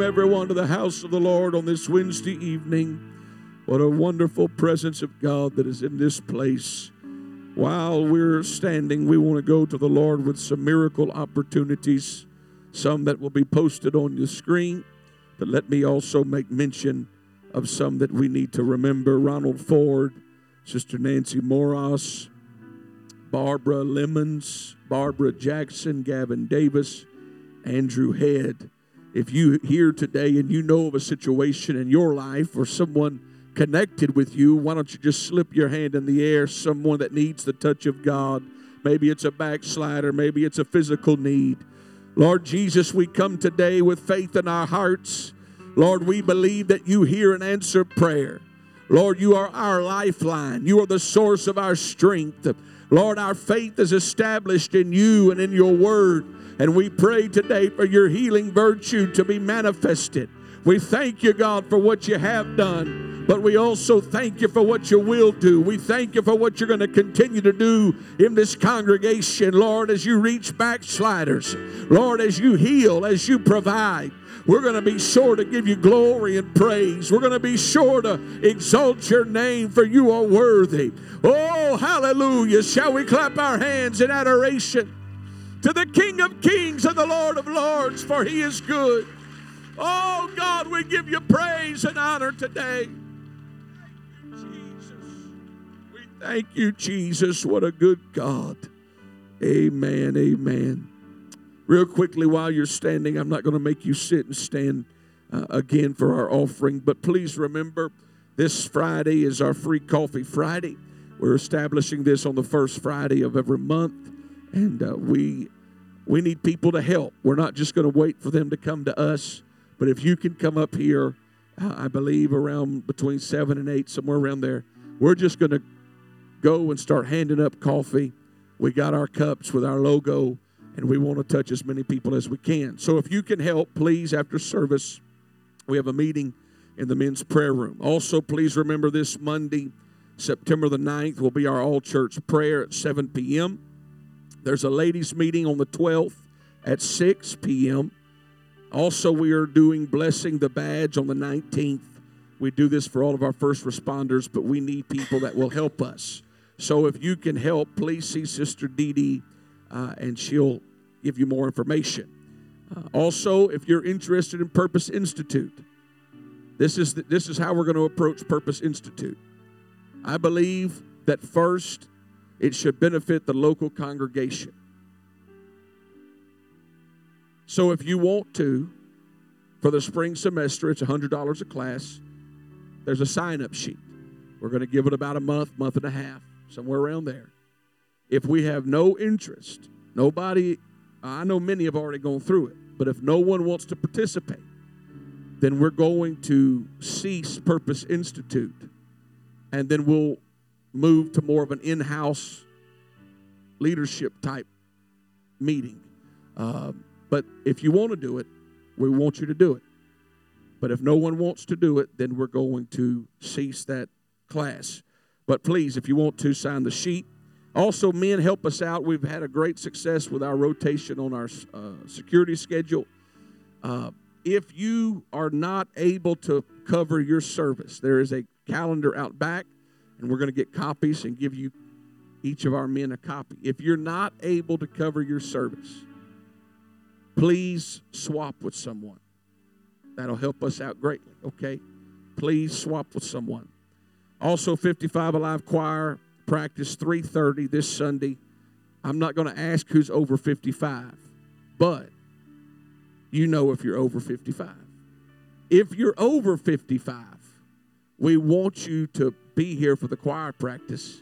welcome everyone to the house of the Lord on this Wednesday evening. What a wonderful presence of God that is in this place. While we're standing, we want to go to the Lord with some miracle opportunities, some that will be posted on your screen. But let me also make mention of some that we need to remember Ronald Ford, Sister Nancy Moras, Barbara Lemons, Barbara Jackson, Gavin Davis, Andrew Head. If you here today and you know of a situation in your life or someone connected with you, why don't you just slip your hand in the air? Someone that needs the touch of God. Maybe it's a backslider, maybe it's a physical need. Lord Jesus, we come today with faith in our hearts. Lord, we believe that you hear and answer prayer. Lord, you are our lifeline. You are the source of our strength. Lord, our faith is established in you and in your word. And we pray today for your healing virtue to be manifested. We thank you, God, for what you have done, but we also thank you for what you will do. We thank you for what you're going to continue to do in this congregation, Lord, as you reach backsliders, Lord, as you heal, as you provide. We're going to be sure to give you glory and praise. We're going to be sure to exalt your name, for you are worthy. Oh, hallelujah. Shall we clap our hands in adoration to the King of Kings and the Lord of Lords, for he is good. Oh, God, we give you praise and honor today. Thank you, Jesus. We thank you, Jesus. What a good God. Amen. Amen. Real quickly, while you're standing, I'm not going to make you sit and stand uh, again for our offering, but please remember this Friday is our free coffee Friday. We're establishing this on the first Friday of every month, and uh, we we need people to help. We're not just going to wait for them to come to us, but if you can come up here, uh, I believe around between seven and eight, somewhere around there, we're just going to go and start handing up coffee. We got our cups with our logo, and we want to touch as many people as we can. So if you can help, please, after service, we have a meeting in the men's prayer room. Also, please remember this Monday, September the 9th, will be our all church prayer at 7 p.m. There's a ladies' meeting on the 12th at 6 p.m. Also, we are doing Blessing the Badge on the 19th. We do this for all of our first responders, but we need people that will help us. So if you can help, please see Sister Dee Dee, uh, and she'll give you more information. Uh, also, if you're interested in Purpose Institute, this is, the, this is how we're going to approach Purpose Institute. I believe that first, it should benefit the local congregation. So if you want to, for the spring semester, it's $100 a class. There's a sign up sheet. We're going to give it about a month, month and a half, somewhere around there. If we have no interest, nobody, I know many have already gone through it, but if no one wants to participate, then we're going to cease Purpose Institute and then we'll move to more of an in house leadership type meeting. Um, but if you want to do it, we want you to do it. But if no one wants to do it, then we're going to cease that class. But please, if you want to, sign the sheet. Also, men, help us out. We've had a great success with our rotation on our uh, security schedule. Uh, if you are not able to cover your service, there is a calendar out back, and we're going to get copies and give you each of our men a copy. If you're not able to cover your service, please swap with someone. That'll help us out greatly, okay? Please swap with someone. Also 55 Alive Choir practice 3:30 this Sunday. I'm not going to ask who's over 55, but you know if you're over 55. If you're over 55, we want you to be here for the choir practice.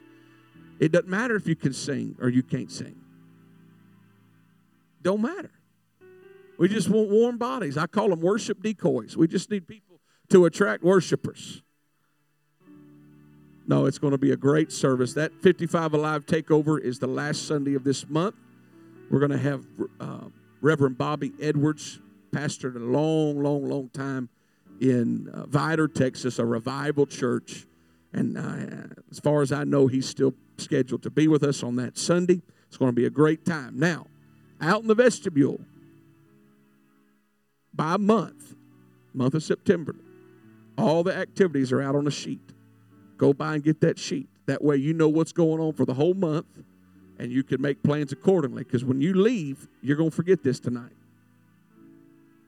It doesn't matter if you can sing or you can't sing. Don't matter. We just want warm bodies. I call them worship decoys. We just need people to attract worshipers. No, it's going to be a great service. That 55 Alive takeover is the last Sunday of this month. We're going to have uh, Reverend Bobby Edwards, pastored a long, long, long time in uh, Vidor, Texas, a revival church. And uh, as far as I know, he's still scheduled to be with us on that Sunday. It's going to be a great time. Now, out in the vestibule, by month, month of September, all the activities are out on a sheet. Go by and get that sheet. That way you know what's going on for the whole month and you can make plans accordingly. Because when you leave, you're going to forget this tonight.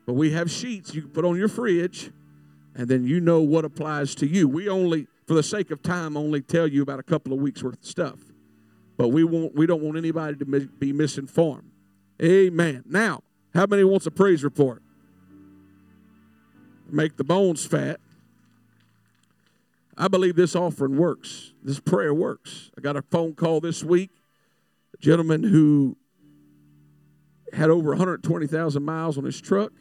But we have sheets you can put on your fridge and then you know what applies to you. We only, for the sake of time, only tell you about a couple of weeks worth of stuff. But we won't, we don't want anybody to be misinformed. Amen. Now, how many wants a praise report? Make the bones fat. I believe this offering works. This prayer works. I got a phone call this week. A gentleman who had over 120,000 miles on his truck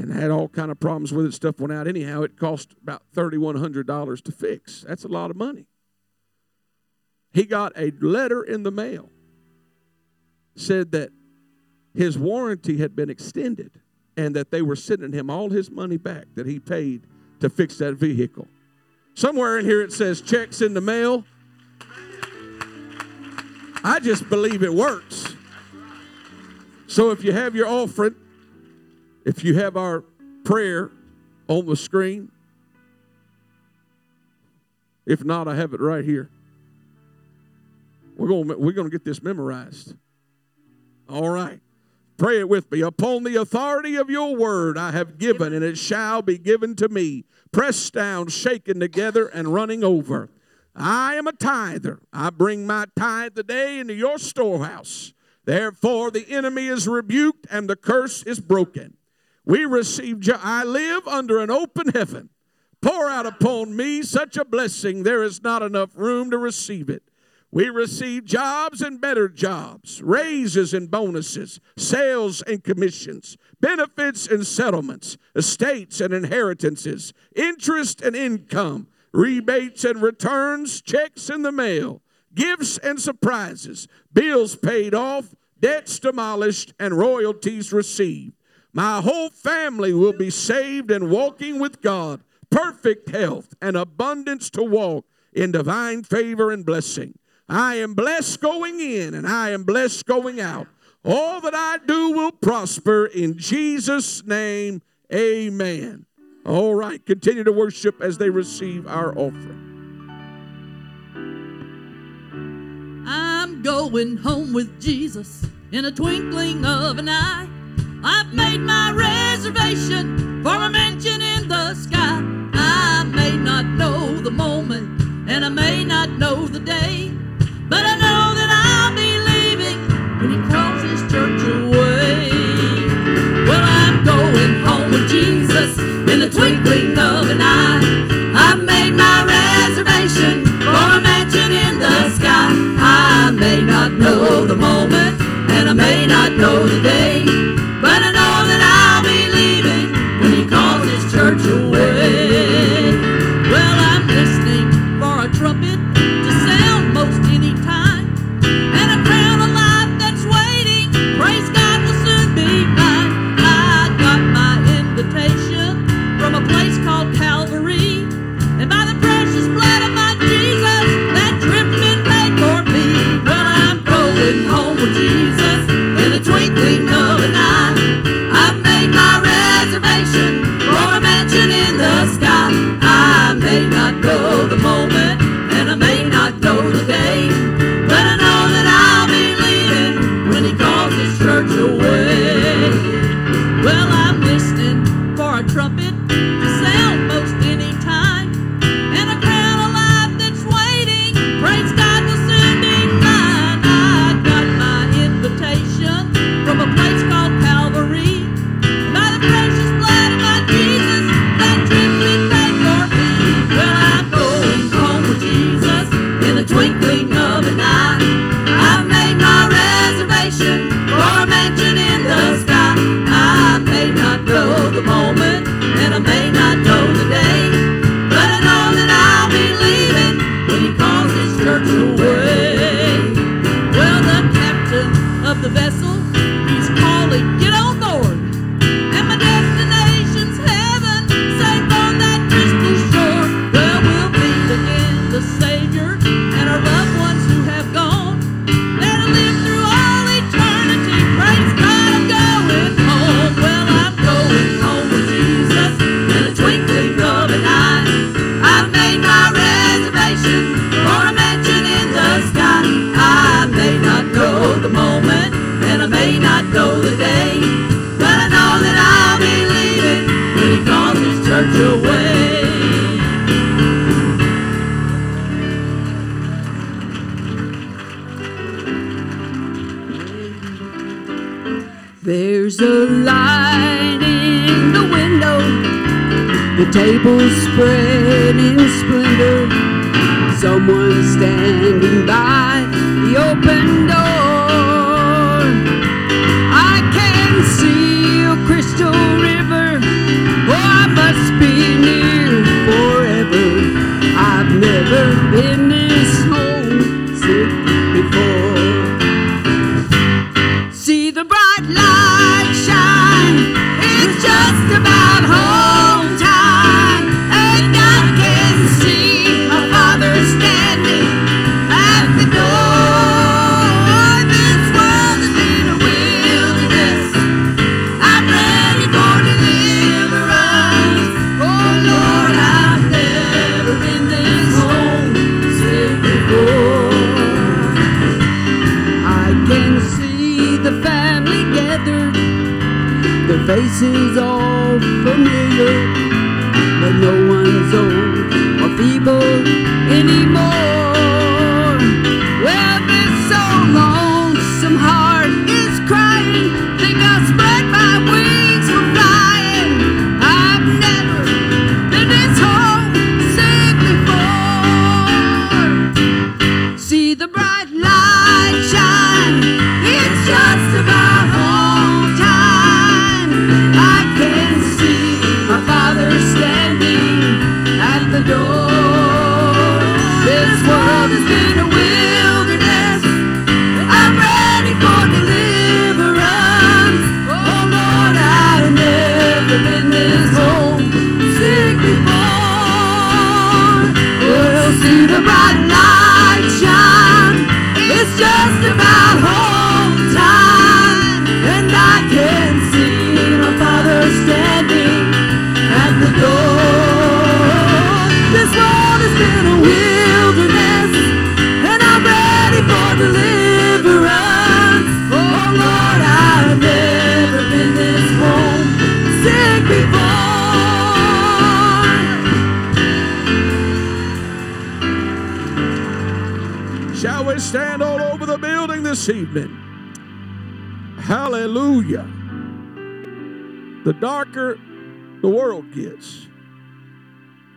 and had all kind of problems with it. Stuff went out anyhow. It cost about thirty-one hundred dollars to fix. That's a lot of money. He got a letter in the mail said that his warranty had been extended and that they were sending him all his money back that he paid to fix that vehicle. Somewhere in here it says checks in the mail. I just believe it works. So if you have your offering, if you have our prayer on the screen, if not, I have it right here. We're going we're going to get this memorized. All right. Pray it with me. Upon the authority of your word I have given, and it shall be given to me, pressed down, shaken together, and running over. I am a tither. I bring my tithe today into your storehouse. Therefore, the enemy is rebuked and the curse is broken. We receive, jo- I live under an open heaven. Pour out upon me such a blessing, there is not enough room to receive it. We receive jobs and better jobs, raises and bonuses, sales and commissions, benefits and settlements, estates and inheritances, interest and income, rebates and returns, checks in the mail, gifts and surprises, bills paid off, debts demolished, and royalties received. My whole family will be saved and walking with God, perfect health and abundance to walk in divine favor and blessing. I am blessed going in and I am blessed going out. All that I do will prosper in Jesus' name. Amen. All right, continue to worship as they receive our offering. I'm going home with Jesus in a twinkling of an eye. I've made my reservation for a mansion in the sky. I may not know the moment, and I may not know the day, but I know that I'll be leaving when He calls His church away. Well, I'm going home with Jesus in the twinkling of an eye. I've made my reservation for a mansion in the sky. I may not know the moment, and I may not know the day,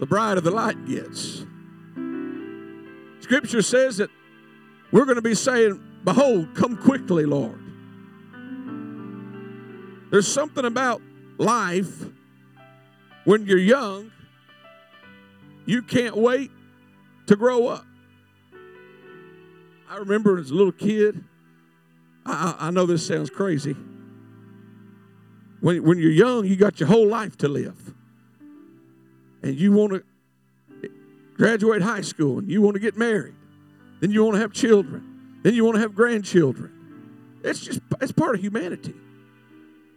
the bride of the light gets. Scripture says that we're going to be saying, Behold, come quickly, Lord. There's something about life when you're young, you can't wait to grow up. I remember as a little kid, I, I know this sounds crazy. When, when you're young, you got your whole life to live. And you want to graduate high school and you want to get married. Then you want to have children. Then you want to have grandchildren. It's just, it's part of humanity.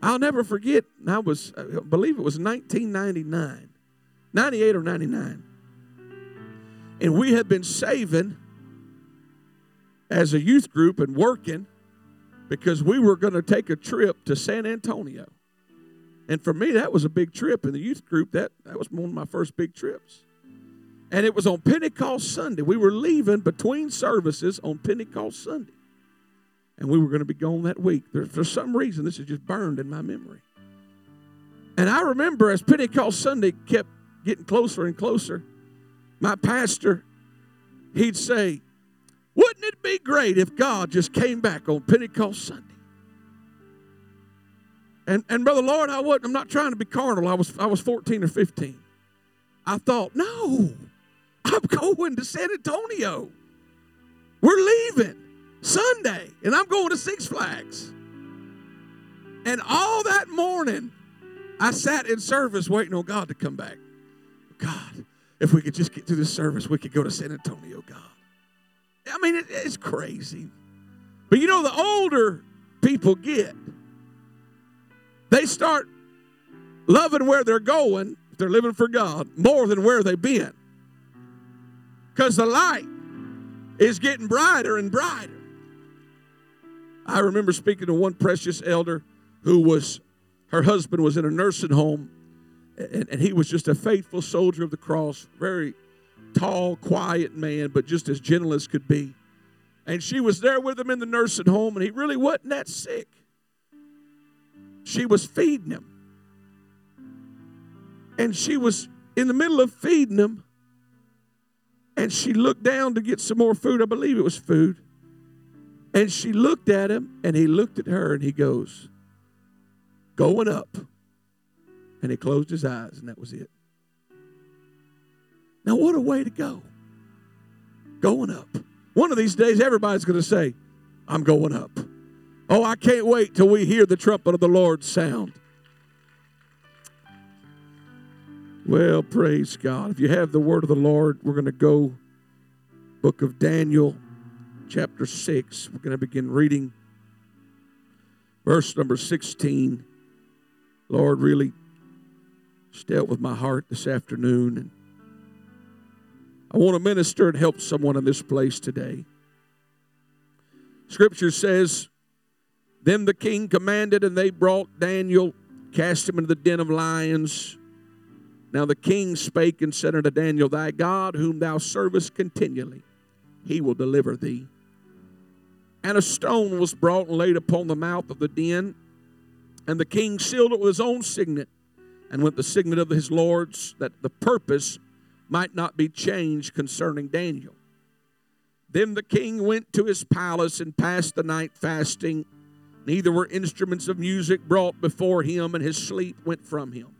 I'll never forget, I was, I believe it was 1999, 98 or 99. And we had been saving as a youth group and working because we were going to take a trip to San Antonio. And for me, that was a big trip. In the youth group, that, that was one of my first big trips. And it was on Pentecost Sunday. We were leaving between services on Pentecost Sunday. And we were going to be gone that week. There, for some reason, this is just burned in my memory. And I remember as Pentecost Sunday kept getting closer and closer, my pastor, he'd say, Wouldn't it be great if God just came back on Pentecost Sunday? And, and brother Lord, I wasn't, I'm not trying to be carnal. I was I was 14 or 15. I thought, no, I'm going to San Antonio. We're leaving Sunday, and I'm going to Six Flags. And all that morning, I sat in service waiting on God to come back. God, if we could just get through this service, we could go to San Antonio, God. I mean, it, it's crazy. But you know, the older people get, they start loving where they're going, if they're living for God, more than where they've been. Because the light is getting brighter and brighter. I remember speaking to one precious elder who was, her husband was in a nursing home, and, and he was just a faithful soldier of the cross, very tall, quiet man, but just as gentle as could be. And she was there with him in the nursing home, and he really wasn't that sick. She was feeding him. And she was in the middle of feeding him, and she looked down to get some more food. I believe it was food. And she looked at him, and he looked at her, and he goes, Going up. And he closed his eyes, and that was it. Now, what a way to go. Going up. One of these days, everybody's going to say, I'm going up. Oh, I can't wait till we hear the trumpet of the Lord sound. Well, praise God. If you have the word of the Lord, we're going to go book of Daniel, chapter 6. We're going to begin reading verse number 16. Lord really dealt with my heart this afternoon and I want to minister and help someone in this place today. Scripture says, Then the king commanded, and they brought Daniel, cast him into the den of lions. Now the king spake and said unto Daniel, Thy God, whom thou servest continually, he will deliver thee. And a stone was brought and laid upon the mouth of the den, and the king sealed it with his own signet, and with the signet of his lords, that the purpose might not be changed concerning Daniel. Then the king went to his palace and passed the night fasting. Neither were instruments of music brought before him, and his sleep went from him.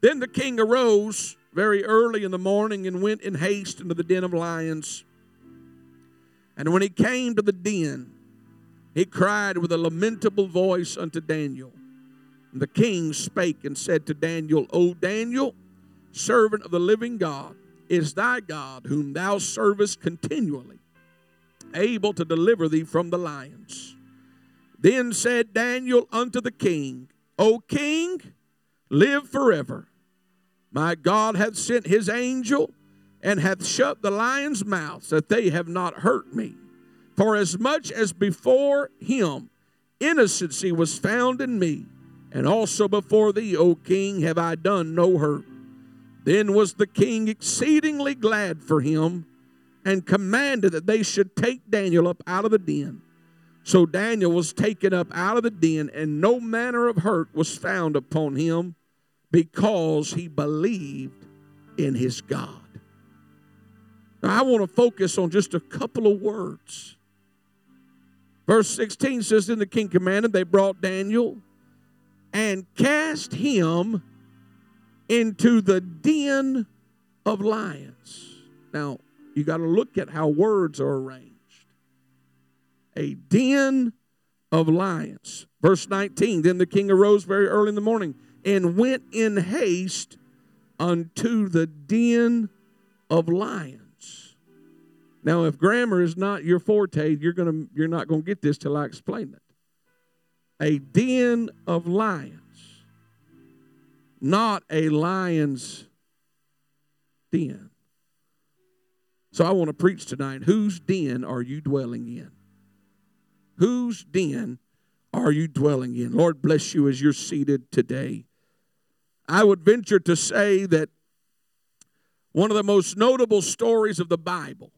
Then the king arose very early in the morning and went in haste into the den of lions. And when he came to the den, he cried with a lamentable voice unto Daniel. And the king spake and said to Daniel, O Daniel, servant of the living God, is thy God, whom thou servest continually, able to deliver thee from the lions. Then said Daniel unto the king, O king, live forever. My God hath sent his angel and hath shut the lions' mouths that they have not hurt me. For as much as before him innocency was found in me, and also before thee, O king, have I done no hurt. Then was the king exceedingly glad for him and commanded that they should take Daniel up out of the den. So Daniel was taken up out of the den, and no manner of hurt was found upon him because he believed in his God. Now, I want to focus on just a couple of words. Verse 16 says, Then the king commanded, they brought Daniel and cast him into the den of lions. Now, you got to look at how words are arranged. A den of lions. Verse 19 Then the king arose very early in the morning and went in haste unto the den of lions. Now, if grammar is not your forte, you're gonna you're not gonna get this till I explain it. A den of lions not a lion's den. So I want to preach tonight. Whose den are you dwelling in? Whose den are you dwelling in? Lord bless you as you're seated today. I would venture to say that one of the most notable stories of the Bible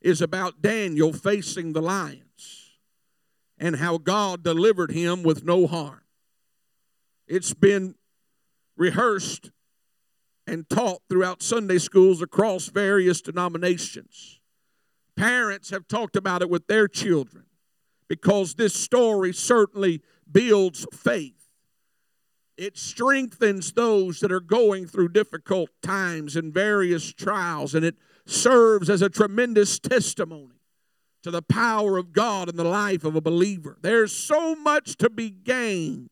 is about Daniel facing the lions and how God delivered him with no harm. It's been rehearsed and taught throughout Sunday schools across various denominations. Parents have talked about it with their children because this story certainly builds faith. It strengthens those that are going through difficult times and various trials, and it serves as a tremendous testimony to the power of God in the life of a believer. There's so much to be gained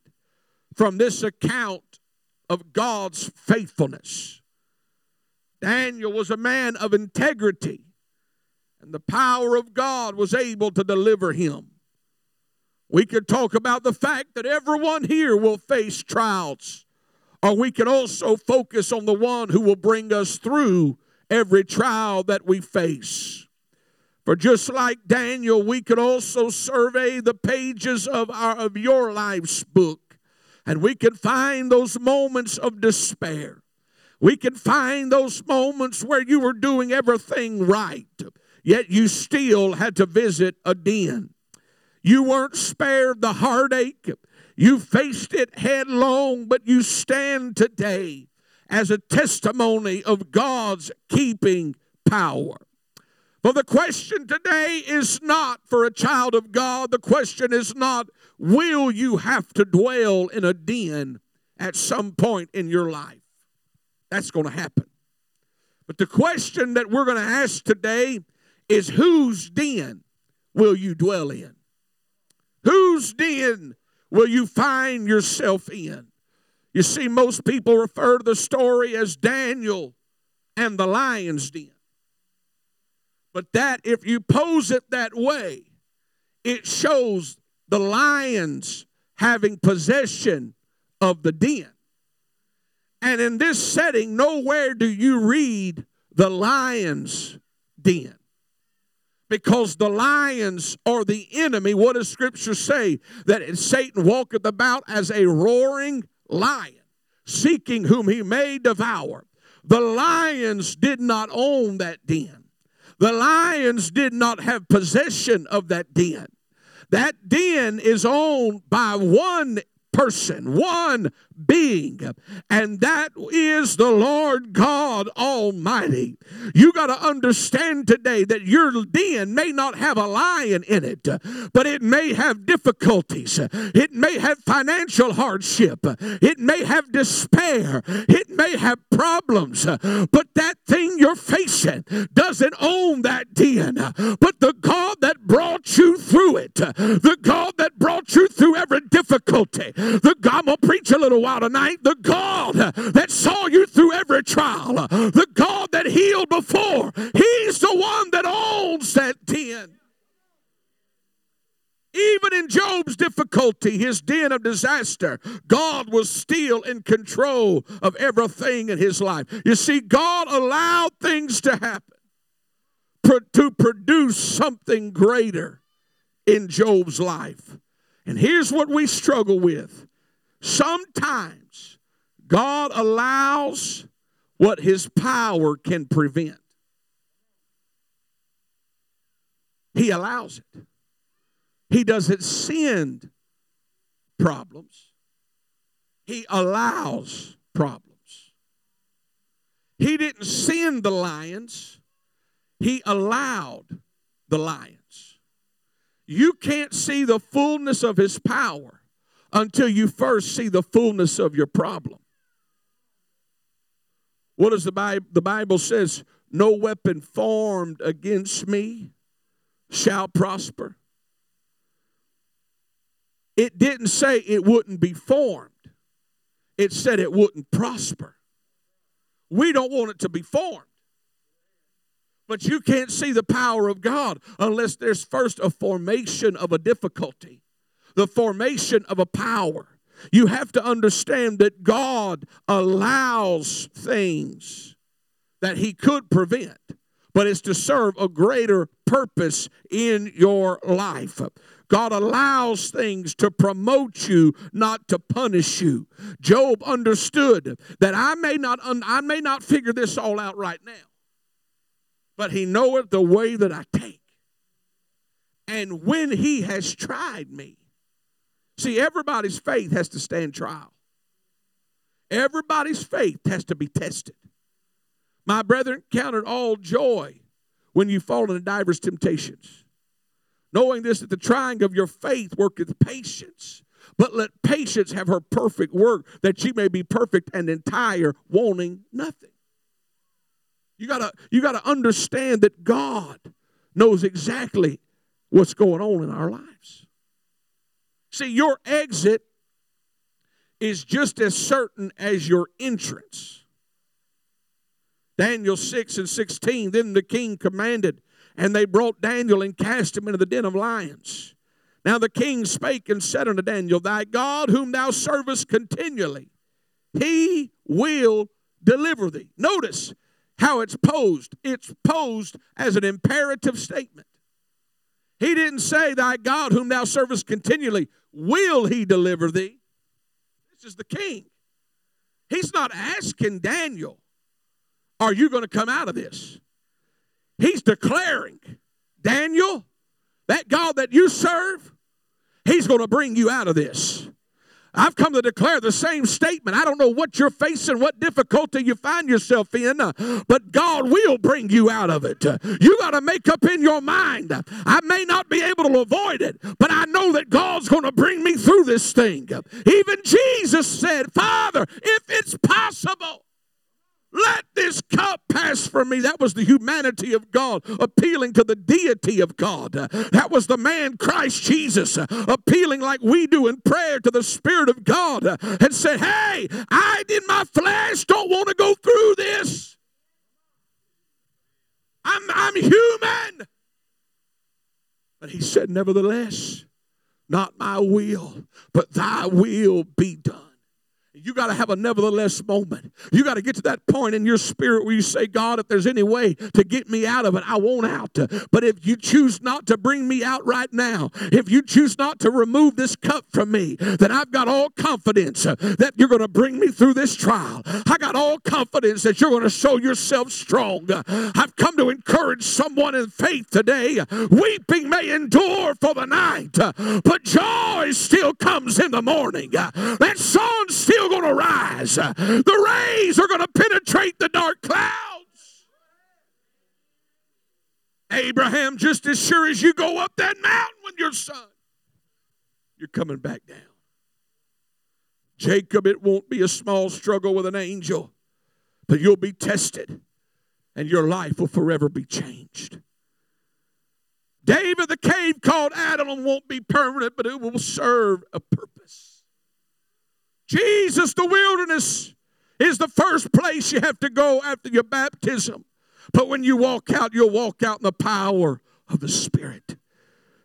from this account of God's faithfulness. Daniel was a man of integrity, and the power of God was able to deliver him. We could talk about the fact that everyone here will face trials, or we can also focus on the one who will bring us through every trial that we face. For just like Daniel, we could also survey the pages of, our, of your life's book and we can find those moments of despair. We can find those moments where you were doing everything right, yet you still had to visit a den. You weren't spared the heartache. You faced it headlong, but you stand today as a testimony of God's keeping power. For the question today is not for a child of God. The question is not, will you have to dwell in a den at some point in your life? That's going to happen. But the question that we're going to ask today is, whose den will you dwell in? Whose den will you find yourself in? You see, most people refer to the story as Daniel and the lion's den. But that, if you pose it that way, it shows the lions having possession of the den. And in this setting, nowhere do you read the lion's den. Because the lions are the enemy. What does Scripture say? That Satan walketh about as a roaring lion, seeking whom he may devour. The lions did not own that den. The lions did not have possession of that den. That den is owned by one person, one being, and that is the Lord God Almighty. You got to understand today that your den may not have a lion in it, but it may have difficulties. It may have financial hardship. It may have despair. It may have problems. But that thing you're facing doesn't own that den. But the God that brought you through it, the God that brought you through every difficulty, the God, I'm going to preach a little while tonight. The God that saw you through every trial, the God that healed before, He's the one that owns that den. Even in Job's difficulty, his den of disaster, God was still in control of everything in his life. You see, God allowed things to happen to produce something greater in Job's life. And here's what we struggle with Sometimes God allows what his power can prevent. He allows it. He doesn't send problems, he allows problems. He didn't send the lions, he allowed the lions. You can't see the fullness of his power until you first see the fullness of your problem. What does the Bible? The Bible says, "No weapon formed against me shall prosper." It didn't say it wouldn't be formed. It said it wouldn't prosper. We don't want it to be formed. But you can't see the power of God unless there's first a formation of a difficulty the formation of a power. You have to understand that God allows things that He could prevent, but it's to serve a greater purpose in your life. God allows things to promote you, not to punish you. Job understood that I may not I may not figure this all out right now, but he knoweth the way that I take. And when he has tried me, See, everybody's faith has to stand trial. Everybody's faith has to be tested. My brethren, count it all joy when you fall into divers temptations, knowing this that the trying of your faith worketh patience. But let patience have her perfect work, that she may be perfect and entire, wanting nothing. You gotta, you gotta understand that God knows exactly what's going on in our lives. See, your exit is just as certain as your entrance. Daniel 6 and 16 Then the king commanded, and they brought Daniel and cast him into the den of lions. Now the king spake and said unto Daniel, Thy God, whom thou servest continually, he will deliver thee. Notice how it's posed. It's posed as an imperative statement. He didn't say, Thy God, whom thou servest continually, will he deliver thee? This is the king. He's not asking Daniel, Are you going to come out of this? He's declaring, Daniel, that God that you serve, he's going to bring you out of this. I've come to declare the same statement. I don't know what you're facing, what difficulty you find yourself in, uh, but God will bring you out of it. You got to make up in your mind. I may not be able to avoid it, but I know that God's going to bring me through this thing. Even Jesus said, Father, if it's possible, let this cup pass from me. That was the humanity of God appealing to the deity of God. That was the man Christ Jesus appealing like we do in prayer to the Spirit of God and said, Hey, I in my flesh don't want to go through this. I'm, I'm human. But he said, Nevertheless, not my will, but thy will be done. You got to have a nevertheless moment. You got to get to that point in your spirit where you say, God, if there's any way to get me out of it, I want out. But if you choose not to bring me out right now, if you choose not to remove this cup from me, then I've got all confidence uh, that you're going to bring me through this trial. I got all confidence that you're going to show yourself strong. I've come to encourage someone in faith today. Weeping may endure for the night, but joy still comes in the morning. That still still going to rise. The rays are going to penetrate the dark clouds. Abraham, just as sure as you go up that mountain with your son, you're coming back down. Jacob, it won't be a small struggle with an angel, but you'll be tested and your life will forever be changed. David, the cave called Adullam won't be permanent, but it will serve a purpose. Jesus, the wilderness, is the first place you have to go after your baptism. But when you walk out, you'll walk out in the power of the Spirit.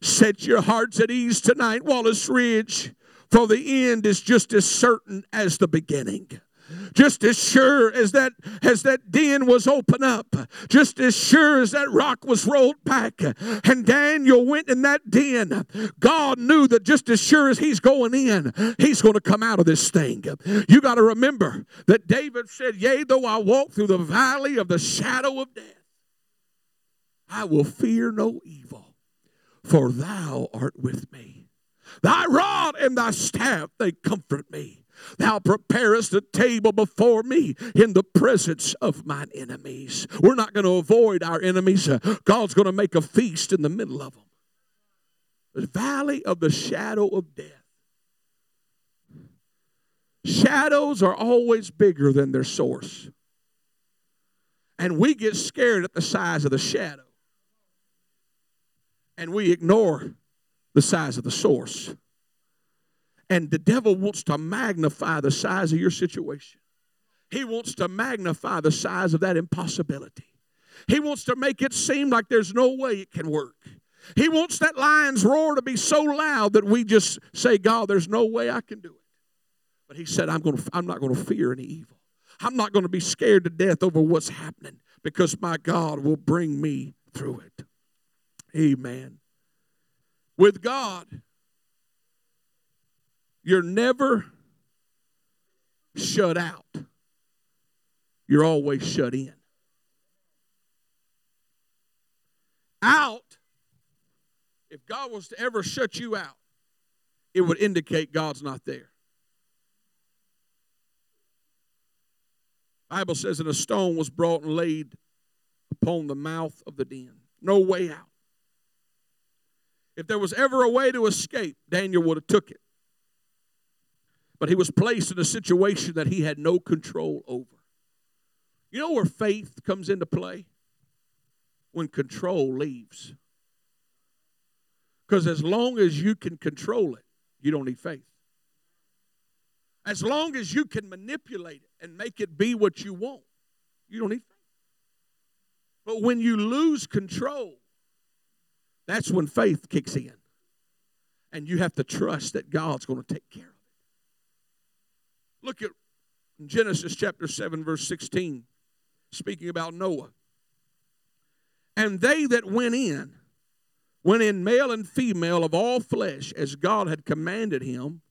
Set your hearts at ease tonight, Wallace Ridge, for the end is just as certain as the beginning just as sure as that as that den was open up just as sure as that rock was rolled back and daniel went in that den god knew that just as sure as he's going in he's going to come out of this thing. You got to remember that david said yea though i walk through the valley of the shadow of death i will fear no evil for thou art with me. Thy rod and thy staff they comfort me Thou preparest a table before me in the presence of mine enemies. We're not going to avoid our enemies. Uh, God's going to make a feast in the middle of them. The valley of the shadow of death. Shadows are always bigger than their source. And we get scared at the size of the shadow. And we ignore the size of the source. And the devil wants to magnify the size of your situation. He wants to magnify the size of that impossibility. He wants to make it seem like there's no way it can work. He wants that lion's roar to be so loud that we just say, God, there's no way I can do it. But he said, I'm, going to, I'm not going to fear any evil. I'm not going to be scared to death over what's happening because my God will bring me through it. Amen. With God, you're never shut out, you're always shut in. Out, if God was to ever shut you out, it would indicate God's not there. Bible says that a stone was brought and laid upon the mouth of the den. No way out. If there was ever a way to escape, Daniel would have took it. But he was placed in a situation that he had no control over. You know where faith comes into play? When control leaves. Because as long as you can control it, you don't need faith. As long as you can manipulate it and make it be what you want, you don't need faith. But when you lose control, that's when faith kicks in. And you have to trust that God's going to take care of. Look at Genesis chapter 7, verse 16, speaking about Noah. And they that went in, went in male and female of all flesh, as God had commanded him,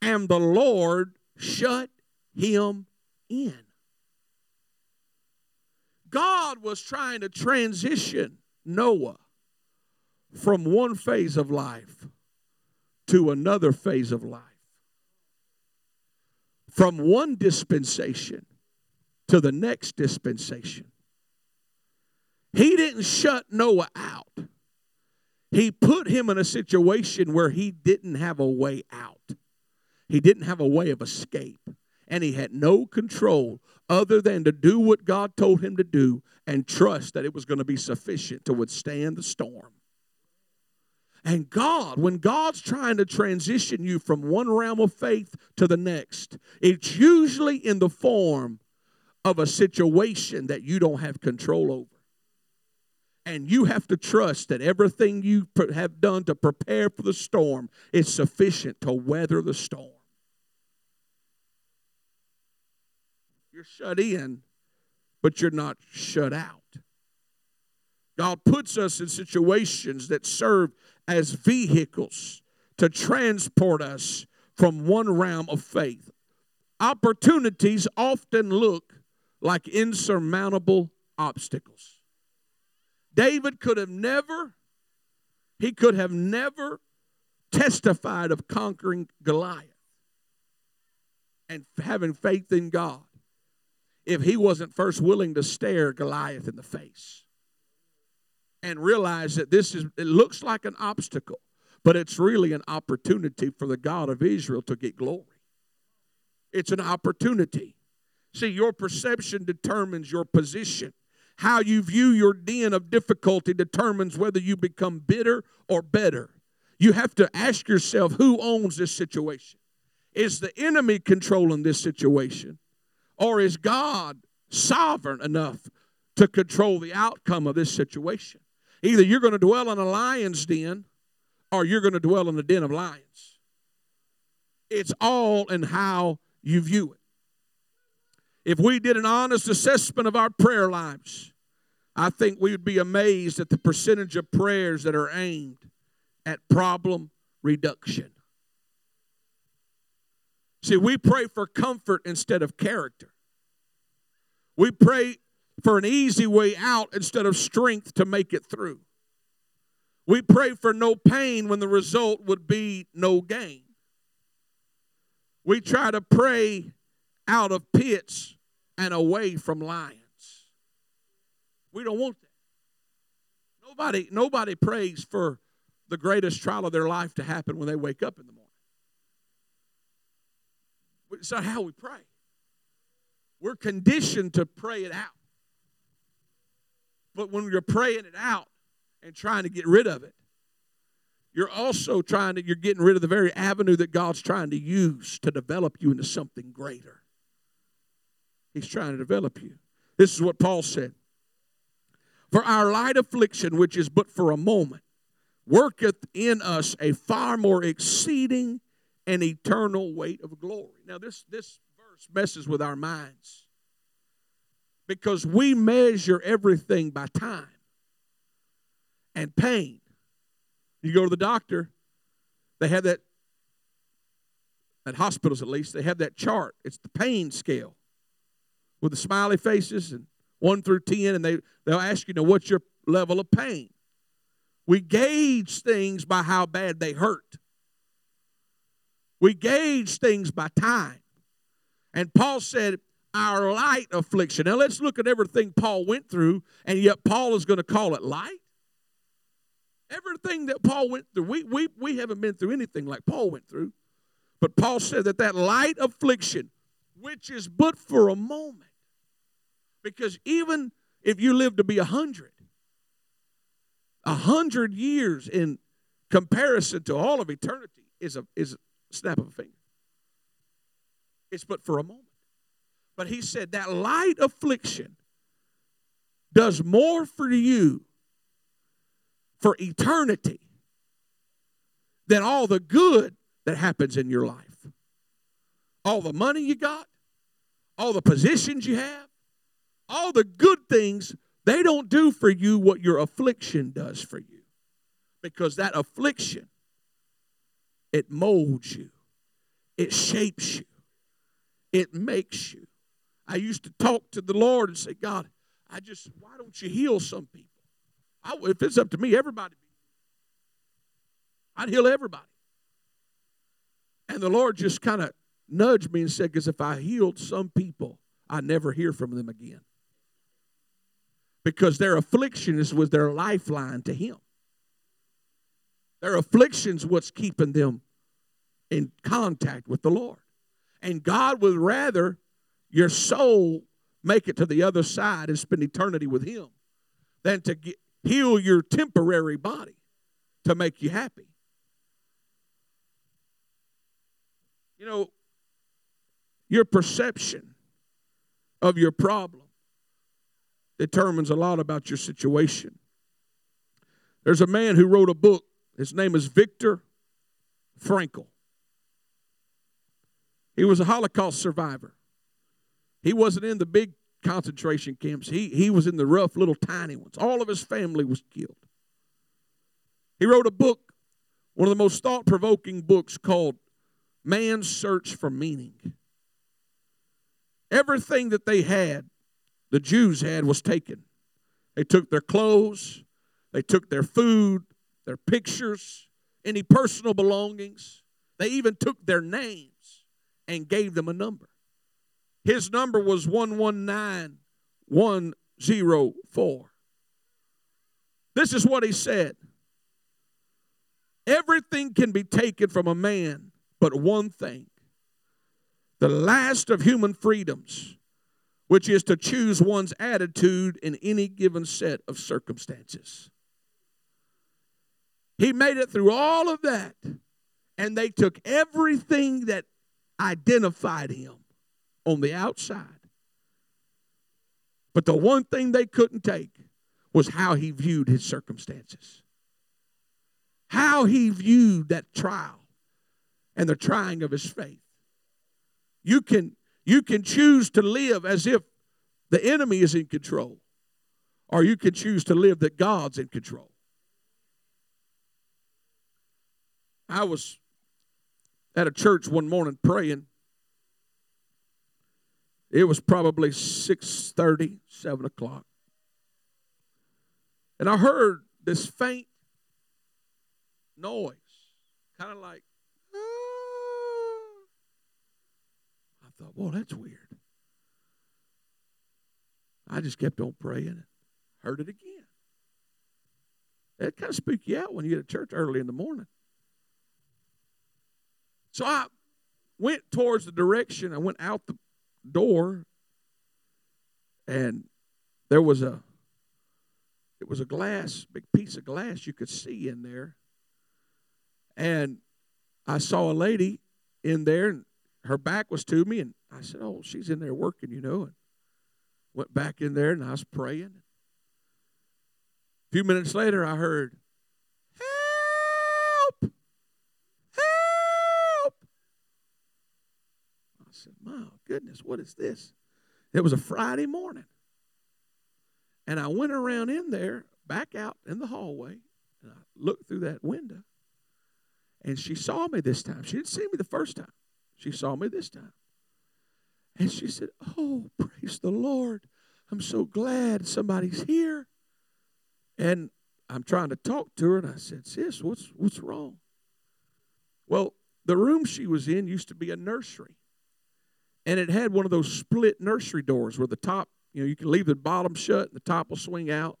and the Lord shut him in. God was trying to transition Noah from one phase of life to another phase of life from one dispensation to the next dispensation. He didn't shut Noah out. He put him in a situation where he didn't have a way out. He didn't have a way of escape. And he had no control other than to do what God told him to do and trust that it was going to be sufficient to withstand the storm. And God, when God's trying to transition you from one realm of faith to the next, it's usually in the form of a situation that you don't have control over. And you have to trust that everything you have done to prepare for the storm is sufficient to weather the storm. You're shut in, but you're not shut out. God puts us in situations that serve as vehicles to transport us from one realm of faith. Opportunities often look like insurmountable obstacles. David could have never, he could have never testified of conquering Goliath and having faith in God if he wasn't first willing to stare Goliath in the face and realize that this is it looks like an obstacle but it's really an opportunity for the God of Israel to get glory. It's an opportunity. See your perception determines your position. How you view your den of difficulty determines whether you become bitter or better. You have to ask yourself who owns this situation? Is the enemy controlling this situation? Or is God sovereign enough to control the outcome of this situation? Either you're going to dwell in a lion's den or you're going to dwell in the den of lions. It's all in how you view it. If we did an honest assessment of our prayer lives, I think we would be amazed at the percentage of prayers that are aimed at problem reduction. See, we pray for comfort instead of character. We pray for an easy way out instead of strength to make it through. We pray for no pain when the result would be no gain. We try to pray out of pits and away from lions. We don't want that. Nobody, nobody prays for the greatest trial of their life to happen when they wake up in the morning. It's not how we pray. We're conditioned to pray it out. But when you're praying it out and trying to get rid of it, you're also trying to, you're getting rid of the very avenue that God's trying to use to develop you into something greater. He's trying to develop you. This is what Paul said. For our light affliction, which is but for a moment, worketh in us a far more exceeding and eternal weight of glory. Now, this, this verse messes with our minds because we measure everything by time and pain. You go to the doctor, they have that, at hospitals at least, they have that chart. It's the pain scale with the smiley faces and 1 through 10, and they, they'll ask you, know, what's your level of pain? We gauge things by how bad they hurt. We gauge things by time. And Paul said, our light affliction. Now let's look at everything Paul went through, and yet Paul is going to call it light. Everything that Paul went through, we, we, we haven't been through anything like Paul went through. But Paul said that that light affliction, which is but for a moment, because even if you live to be a hundred, a hundred years in comparison to all of eternity is a is a snap of a finger. It's but for a moment. But he said that light affliction does more for you for eternity than all the good that happens in your life. All the money you got, all the positions you have, all the good things, they don't do for you what your affliction does for you. Because that affliction, it molds you, it shapes you, it makes you. I used to talk to the Lord and say, God, I just, why don't you heal some people? I, if it's up to me, everybody, I'd heal everybody. And the Lord just kind of nudged me and said, because if I healed some people, I never hear from them again. Because their affliction is was their lifeline to Him. Their affliction's what's keeping them in contact with the Lord. And God would rather your soul make it to the other side and spend eternity with Him than to get, heal your temporary body to make you happy. You know, your perception of your problem determines a lot about your situation. There's a man who wrote a book. His name is Viktor Frankl. He was a Holocaust survivor. He wasn't in the big concentration camps. He, he was in the rough little tiny ones. All of his family was killed. He wrote a book, one of the most thought provoking books called Man's Search for Meaning. Everything that they had, the Jews had, was taken. They took their clothes, they took their food, their pictures, any personal belongings. They even took their names and gave them a number. His number was 119104. This is what he said Everything can be taken from a man, but one thing the last of human freedoms, which is to choose one's attitude in any given set of circumstances. He made it through all of that, and they took everything that identified him on the outside. But the one thing they couldn't take was how he viewed his circumstances, how he viewed that trial and the trying of his faith. You can, you can choose to live as if the enemy is in control, or you can choose to live that God's in control. I was at a church one morning praying. It was probably 6:30, 7 o'clock. And I heard this faint noise, kind of like, ah. I thought, well, that's weird. I just kept on praying and heard it again. It kind of spook you out when you get to church early in the morning. So I went towards the direction. I went out the door, and there was a it was a glass, big piece of glass you could see in there. And I saw a lady in there, and her back was to me, and I said, "Oh, she's in there working, you know." And went back in there, and I was praying. A few minutes later, I heard, "Help! Help!" I said, "My goodness, what is this?" It was a Friday morning, and I went around in there, back out in the hallway, and I looked through that window, and she saw me this time. She didn't see me the first time. She saw me this time. And she said, Oh, praise the Lord. I'm so glad somebody's here. And I'm trying to talk to her, and I said, Sis, what's, what's wrong? Well, the room she was in used to be a nursery. And it had one of those split nursery doors where the top, you know, you can leave the bottom shut and the top will swing out.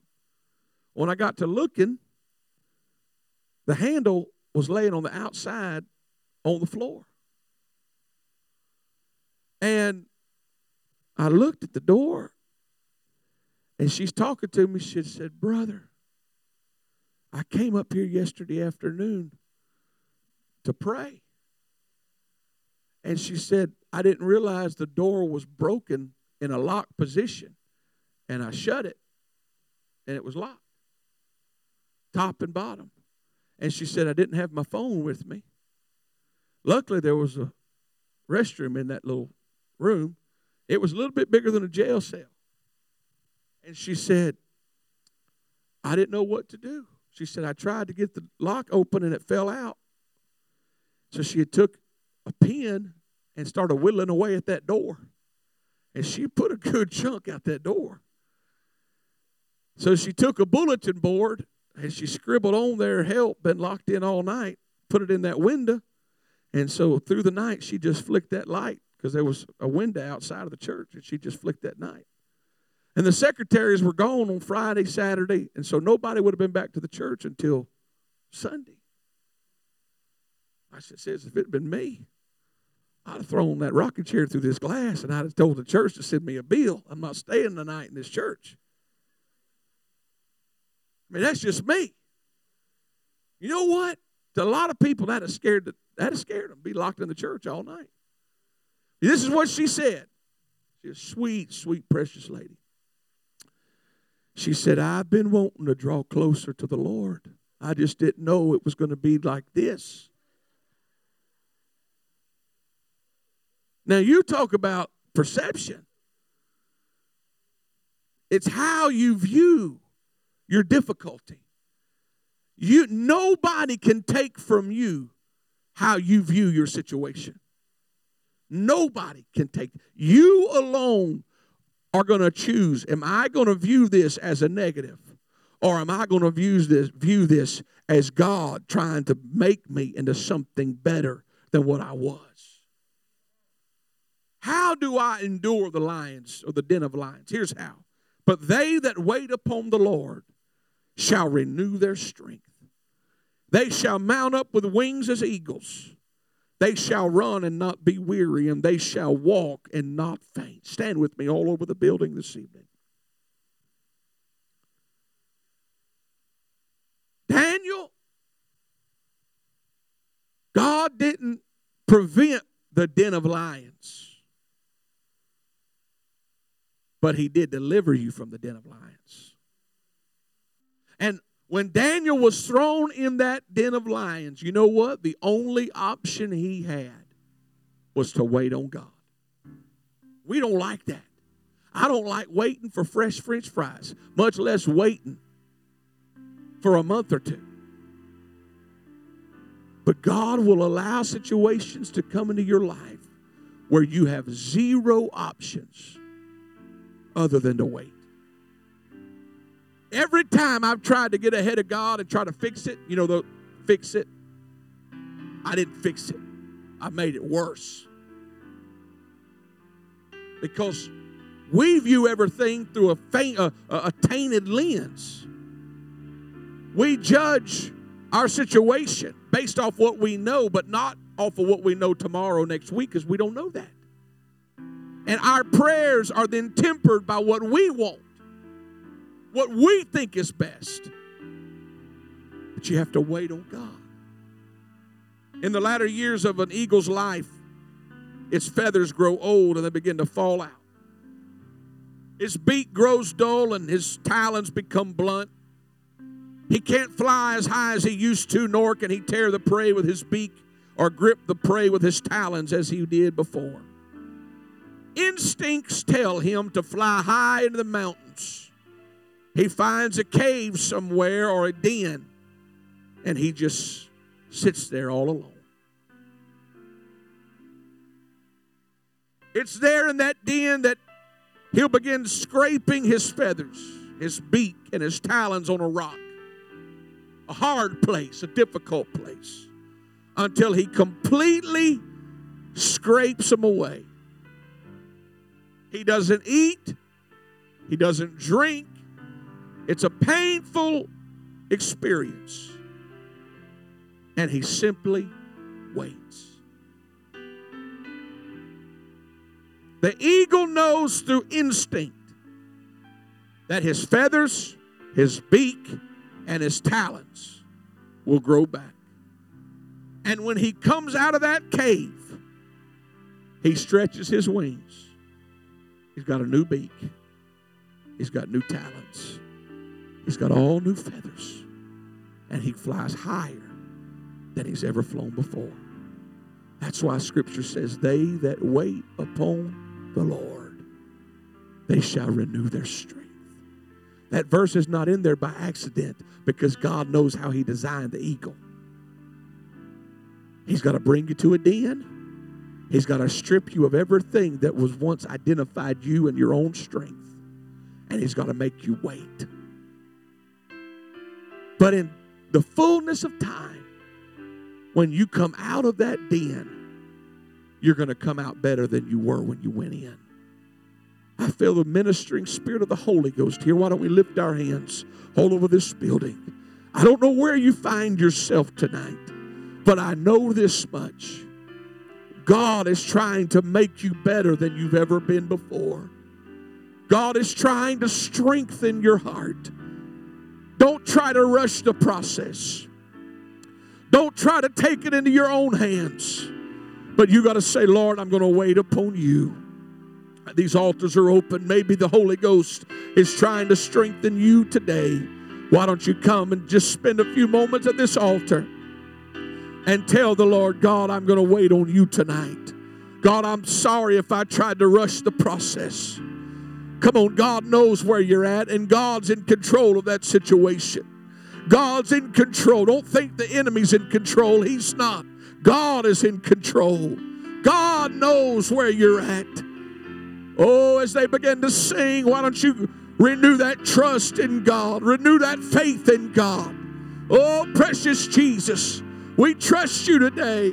When I got to looking, the handle was laying on the outside on the floor. And I looked at the door, and she's talking to me. She said, Brother, I came up here yesterday afternoon to pray. And she said, I didn't realize the door was broken in a locked position. And I shut it, and it was locked, top and bottom. And she said, I didn't have my phone with me. Luckily, there was a restroom in that little room. It was a little bit bigger than a jail cell. And she said, I didn't know what to do. She said, I tried to get the lock open and it fell out. So she took a pin and started whittling away at that door. And she put a good chunk out that door. So she took a bulletin board and she scribbled on there, help, been locked in all night, put it in that window. And so through the night, she just flicked that light because there was a window outside of the church, and she just flicked that night. And the secretaries were gone on Friday, Saturday, and so nobody would have been back to the church until Sunday. I says, if it had been me, I'd have thrown that rocking chair through this glass and I'd have told the church to send me a bill. I'm not staying the night in this church. I mean, that's just me. You know what? To a lot of people, that has scared that has scared them. Be locked in the church all night. This is what she said. She's a sweet, sweet, precious lady. She said, I've been wanting to draw closer to the Lord. I just didn't know it was going to be like this. Now, you talk about perception. It's how you view your difficulty. You nobody can take from you how you view your situation. Nobody can take you alone are going to choose am I going to view this as a negative or am I going to view this view this as God trying to make me into something better than what I was? How do I endure the lions or the den of lions? Here's how. But they that wait upon the Lord shall renew their strength. They shall mount up with wings as eagles. They shall run and not be weary, and they shall walk and not faint. Stand with me all over the building this evening. Daniel, God didn't prevent the den of lions, but He did deliver you from the den of lions. And when Daniel was thrown in that den of lions, you know what? The only option he had was to wait on God. We don't like that. I don't like waiting for fresh french fries, much less waiting for a month or two. But God will allow situations to come into your life where you have zero options other than to wait. Every time I've tried to get ahead of God and try to fix it, you know, the fix it, I didn't fix it. I made it worse. Because we view everything through a, faint, a, a tainted lens. We judge our situation based off what we know, but not off of what we know tomorrow, next week, because we don't know that. And our prayers are then tempered by what we want what we think is best. But you have to wait on God. In the latter years of an eagle's life, its feathers grow old and they begin to fall out. His beak grows dull and his talons become blunt. He can't fly as high as he used to, nor can he tear the prey with his beak or grip the prey with his talons as he did before. Instincts tell him to fly high into the mountains he finds a cave somewhere or a den, and he just sits there all alone. It's there in that den that he'll begin scraping his feathers, his beak, and his talons on a rock. A hard place, a difficult place, until he completely scrapes them away. He doesn't eat, he doesn't drink, it's a painful experience. And he simply waits. The eagle knows through instinct that his feathers, his beak, and his talons will grow back. And when he comes out of that cave, he stretches his wings. He's got a new beak, he's got new talons. He's got all new feathers, and he flies higher than he's ever flown before. That's why Scripture says, They that wait upon the Lord, they shall renew their strength. That verse is not in there by accident because God knows how He designed the eagle. He's got to bring you to a den. He's got to strip you of everything that was once identified you and your own strength. And He's got to make you wait. But in the fullness of time, when you come out of that den, you're going to come out better than you were when you went in. I feel the ministering spirit of the Holy Ghost here. Why don't we lift our hands all over this building? I don't know where you find yourself tonight, but I know this much. God is trying to make you better than you've ever been before. God is trying to strengthen your heart. Don't try to rush the process. Don't try to take it into your own hands. But you got to say, Lord, I'm going to wait upon you. These altars are open. Maybe the Holy Ghost is trying to strengthen you today. Why don't you come and just spend a few moments at this altar and tell the Lord, God, I'm going to wait on you tonight. God, I'm sorry if I tried to rush the process. Come on, God knows where you're at, and God's in control of that situation. God's in control. Don't think the enemy's in control. He's not. God is in control. God knows where you're at. Oh, as they begin to sing, why don't you renew that trust in God? Renew that faith in God. Oh, precious Jesus, we trust you today.